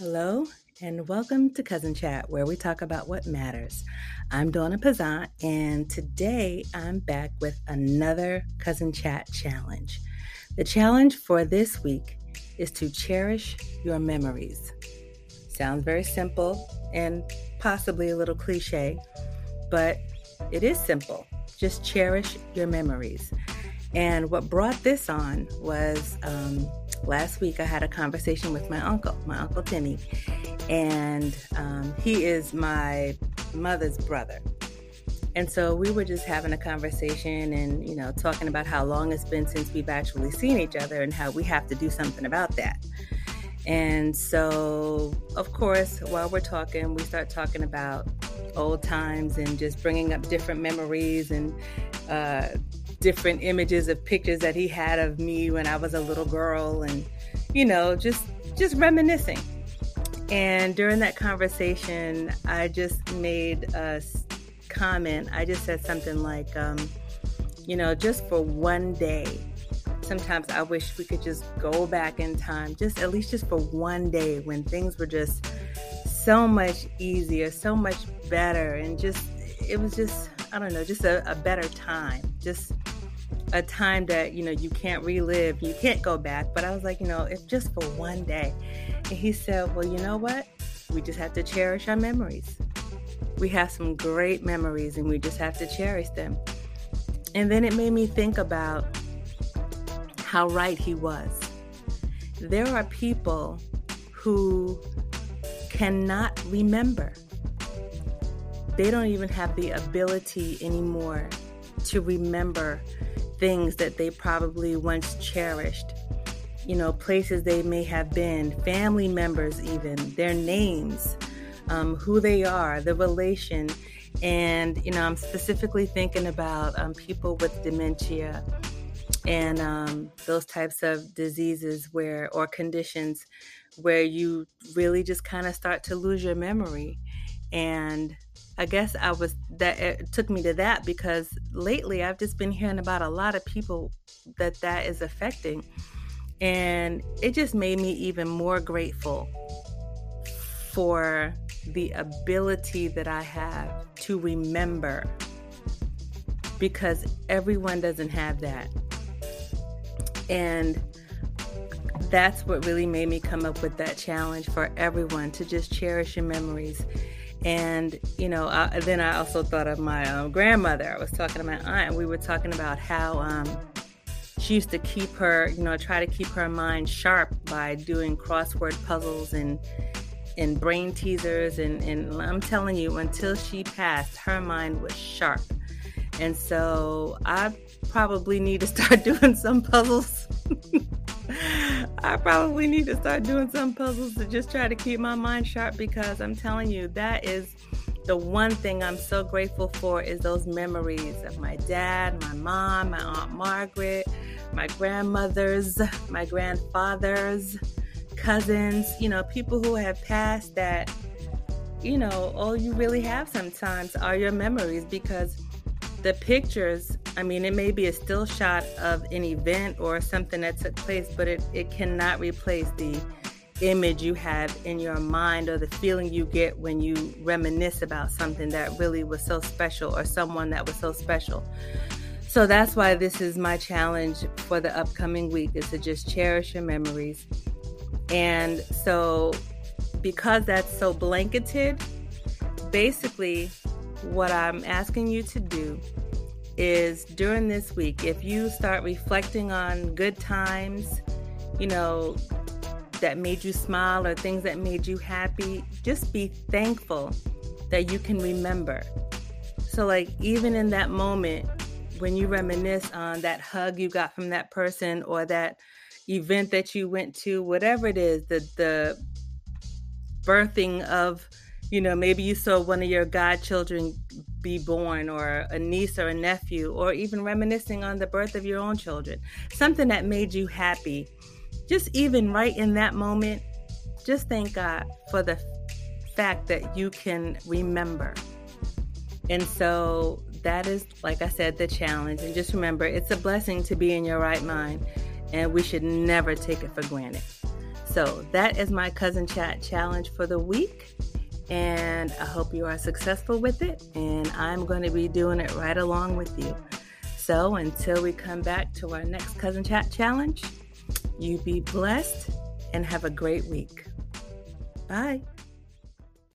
Hello, and welcome to Cousin Chat, where we talk about what matters. I'm Donna Pazant, and today I'm back with another Cousin Chat challenge. The challenge for this week is to cherish your memories. Sounds very simple and possibly a little cliche, but it is simple. Just cherish your memories. And what brought this on was um, last week I had a conversation with my uncle, my uncle Timmy, and um, he is my mother's brother. And so we were just having a conversation and, you know, talking about how long it's been since we've actually seen each other and how we have to do something about that. And so, of course, while we're talking, we start talking about old times and just bringing up different memories and uh, different images of pictures that he had of me when I was a little girl and you know just just reminiscing and during that conversation I just made a comment I just said something like um, you know just for one day sometimes I wish we could just go back in time just at least just for one day when things were just so much easier so much better and just it was just I don't know, just a, a, better time. Just a time that you know you can't relive you can't go back but i was like you know if just for one day. And he said well you know what? We just have to cherish our memories. We have some great memories and we just have to cherish them. And then it made me think about how right he was. There are people who cannot remember. They don't even have the ability anymore to remember things that they probably once cherished. You know, places they may have been, family members, even their names, um, who they are, the relation. And, you know, I'm specifically thinking about um, people with dementia and um, those types of diseases where, or conditions where you really just kind of start to lose your memory. And I guess I was that it took me to that because lately I've just been hearing about a lot of people that that is affecting. And it just made me even more grateful for the ability that I have to remember because everyone doesn't have that. And that's what really made me come up with that challenge for everyone to just cherish your memories and, you know, I, then I also thought of my um, grandmother. I was talking to my aunt, we were talking about how um, she used to keep her, you know, try to keep her mind sharp by doing crossword puzzles and and brain teasers. And, and I'm telling you, until she passed, her mind was sharp. And so I probably need to start doing some puzzles. I probably need to start doing some puzzles to just try to keep my mind sharp because I'm telling you, that is the one thing I'm so grateful for is those memories of my dad, my mom, my Aunt Margaret, my grandmothers, my grandfathers, cousins, you know, people who have passed that, you know, all you really have sometimes are your memories because the pictures, I mean, it may be a still shot of an event or something that took place, but it, it cannot replace the image you have in your mind or the feeling you get when you reminisce about something that really was so special or someone that was so special. So that's why this is my challenge for the upcoming week is to just cherish your memories. And so because that's so blanketed, basically what I'm asking you to do is during this week, if you start reflecting on good times, you know, that made you smile or things that made you happy, just be thankful that you can remember. So, like, even in that moment, when you reminisce on that hug you got from that person or that event that you went to, whatever it is, the, the birthing of you know, maybe you saw one of your godchildren be born, or a niece or a nephew, or even reminiscing on the birth of your own children, something that made you happy. Just even right in that moment, just thank God for the fact that you can remember. And so that is, like I said, the challenge. And just remember, it's a blessing to be in your right mind, and we should never take it for granted. So that is my cousin chat challenge for the week. And I hope you are successful with it. And I'm going to be doing it right along with you. So until we come back to our next cousin chat challenge, you be blessed and have a great week. Bye.